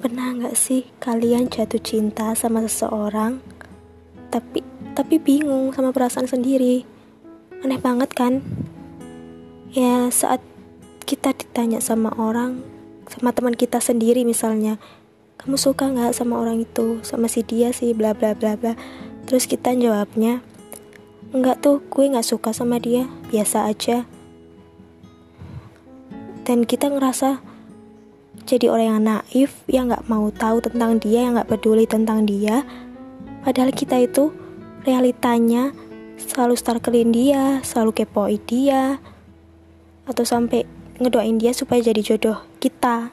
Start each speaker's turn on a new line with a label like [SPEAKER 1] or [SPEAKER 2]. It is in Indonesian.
[SPEAKER 1] Pernah nggak sih kalian jatuh cinta sama seseorang, tapi tapi bingung sama perasaan sendiri? Aneh banget kan? Ya saat kita ditanya sama orang, sama teman kita sendiri misalnya, kamu suka nggak sama orang itu, sama si dia sih, bla bla bla bla. Terus kita jawabnya, enggak tuh, gue nggak suka sama dia, biasa aja. Dan kita ngerasa jadi orang yang naif yang nggak mau tahu tentang dia yang nggak peduli tentang dia. Padahal kita itu realitanya selalu stalkerin dia selalu kepoin dia atau sampai ngedoain dia supaya jadi jodoh kita